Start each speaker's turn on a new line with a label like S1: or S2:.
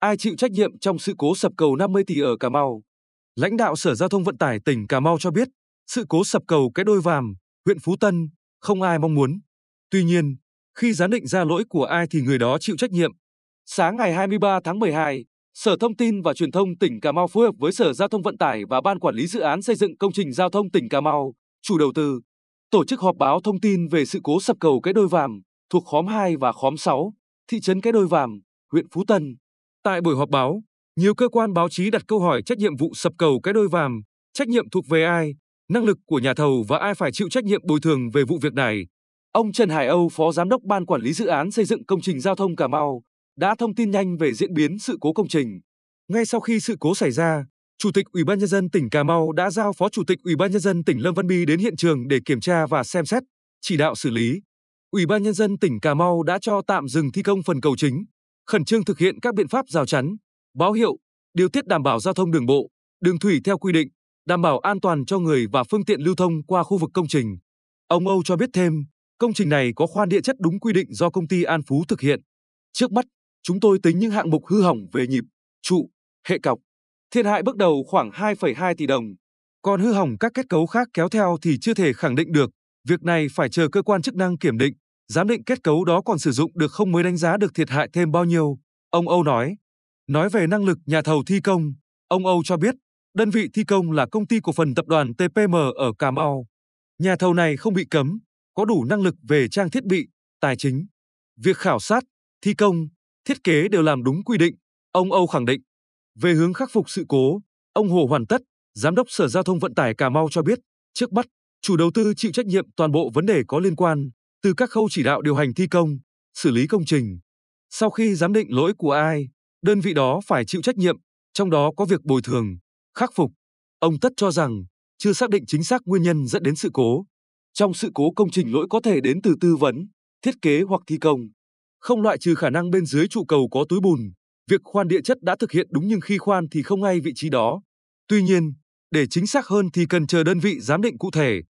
S1: ai chịu trách nhiệm trong sự cố sập cầu 50 tỷ ở Cà Mau. Lãnh đạo Sở Giao thông Vận tải tỉnh Cà Mau cho biết, sự cố sập cầu Cái Đôi Vàm, huyện Phú Tân, không ai mong muốn. Tuy nhiên, khi giám định ra lỗi của ai thì người đó chịu trách nhiệm. Sáng ngày 23 tháng 12, Sở Thông tin và Truyền thông tỉnh Cà Mau phối hợp với Sở Giao thông Vận tải và Ban Quản lý Dự án Xây dựng Công trình Giao thông tỉnh Cà Mau, chủ đầu tư, tổ chức họp báo thông tin về sự cố sập cầu Cái Đôi Vàm thuộc khóm 2 và khóm 6, thị trấn Cái Đôi Vàm, huyện Phú Tân. Tại buổi họp báo, nhiều cơ quan báo chí đặt câu hỏi trách nhiệm vụ sập cầu Cái Đôi Vàm, trách nhiệm thuộc về ai, năng lực của nhà thầu và ai phải chịu trách nhiệm bồi thường về vụ việc này. Ông Trần Hải Âu, Phó Giám đốc Ban Quản lý Dự án Xây dựng Công trình Giao thông Cà Mau, đã thông tin nhanh về diễn biến sự cố công trình. Ngay sau khi sự cố xảy ra, Chủ tịch Ủy ban nhân dân tỉnh Cà Mau đã giao Phó Chủ tịch Ủy ban nhân dân tỉnh Lâm Văn Bi đến hiện trường để kiểm tra và xem xét, chỉ đạo xử lý. Ủy ban nhân dân tỉnh Cà Mau đã cho tạm dừng thi công phần cầu chính, khẩn trương thực hiện các biện pháp rào chắn, báo hiệu, điều tiết đảm bảo giao thông đường bộ, đường thủy theo quy định, đảm bảo an toàn cho người và phương tiện lưu thông qua khu vực công trình. Ông Âu cho biết thêm, công trình này có khoan địa chất đúng quy định do công ty An Phú thực hiện. Trước mắt, chúng tôi tính những hạng mục hư hỏng về nhịp, trụ, hệ cọc. Thiệt hại bước đầu khoảng 2,2 tỷ đồng. Còn hư hỏng các kết cấu khác kéo theo thì chưa thể khẳng định được. Việc này phải chờ cơ quan chức năng kiểm định, giám định kết cấu đó còn sử dụng được không mới đánh giá được thiệt hại thêm bao nhiêu. Ông Âu nói. Nói về năng lực nhà thầu thi công, ông Âu cho biết đơn vị thi công là công ty cổ phần tập đoàn TPM ở Cà Mau. Nhà thầu này không bị cấm, có đủ năng lực về trang thiết bị, tài chính. Việc khảo sát, thi công, thiết kế đều làm đúng quy định, ông Âu khẳng định. Về hướng khắc phục sự cố, ông Hồ Hoàn Tất, Giám đốc Sở Giao thông Vận tải Cà Mau cho biết, trước mắt, chủ đầu tư chịu trách nhiệm toàn bộ vấn đề có liên quan, từ các khâu chỉ đạo điều hành thi công, xử lý công trình. Sau khi giám định lỗi của ai, đơn vị đó phải chịu trách nhiệm, trong đó có việc bồi thường, khắc phục. Ông Tất cho rằng, chưa xác định chính xác nguyên nhân dẫn đến sự cố. Trong sự cố công trình lỗi có thể đến từ tư vấn, thiết kế hoặc thi công. Không loại trừ khả năng bên dưới trụ cầu có túi bùn, việc khoan địa chất đã thực hiện đúng nhưng khi khoan thì không ngay vị trí đó. Tuy nhiên, để chính xác hơn thì cần chờ đơn vị giám định cụ thể,